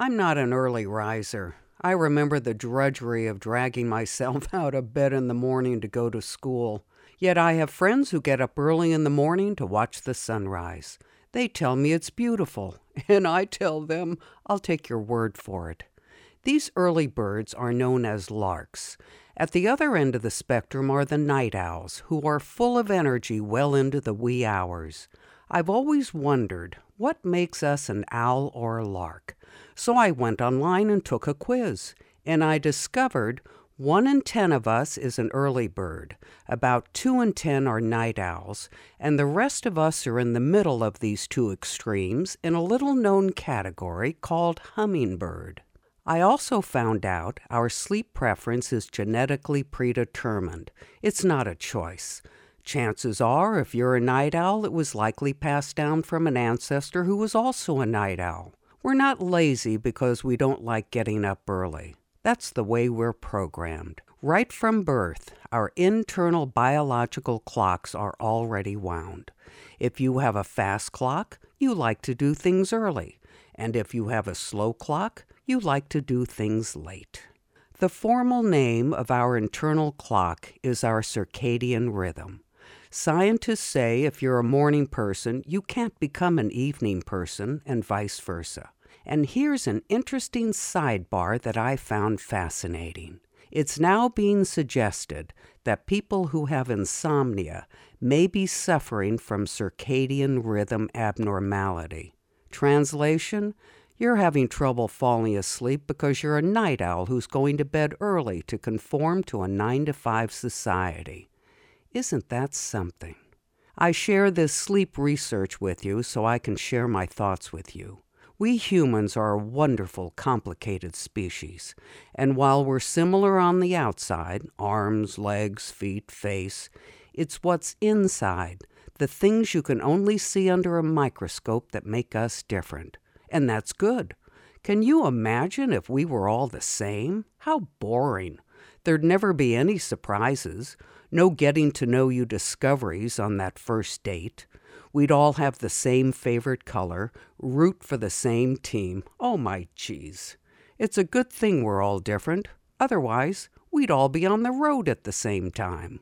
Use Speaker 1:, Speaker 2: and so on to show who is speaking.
Speaker 1: I'm not an early riser. I remember the drudgery of dragging myself out of bed in the morning to go to school. Yet I have friends who get up early in the morning to watch the sunrise. They tell me it's beautiful, and I tell them I'll take your word for it. These early birds are known as larks. At the other end of the spectrum are the night owls, who are full of energy well into the wee hours. I've always wondered what makes us an owl or a lark. So I went online and took a quiz, and I discovered one in ten of us is an early bird, about two in ten are night owls, and the rest of us are in the middle of these two extremes in a little known category called hummingbird. I also found out our sleep preference is genetically predetermined. It's not a choice. Chances are, if you're a night owl, it was likely passed down from an ancestor who was also a night owl. We're not lazy because we don't like getting up early. That's the way we're programmed. Right from birth, our internal biological clocks are already wound. If you have a fast clock, you like to do things early. And if you have a slow clock, you like to do things late. The formal name of our internal clock is our circadian rhythm. Scientists say if you're a morning person, you can't become an evening person, and vice versa. And here's an interesting sidebar that I found fascinating. It's now being suggested that people who have insomnia may be suffering from circadian rhythm abnormality. Translation You're having trouble falling asleep because you're a night owl who's going to bed early to conform to a 9 to 5 society. Isn't that something? I share this sleep research with you so I can share my thoughts with you. We humans are a wonderful, complicated species, and while we're similar on the outside arms, legs, feet, face it's what's inside, the things you can only see under a microscope that make us different. And that's good. Can you imagine if we were all the same? How boring. There'd never be any surprises, no getting to know you discoveries on that first date. We'd all have the same favorite color, root for the same team. Oh my geez. It's a good thing we're all different. Otherwise, we'd all be on the road at the same time.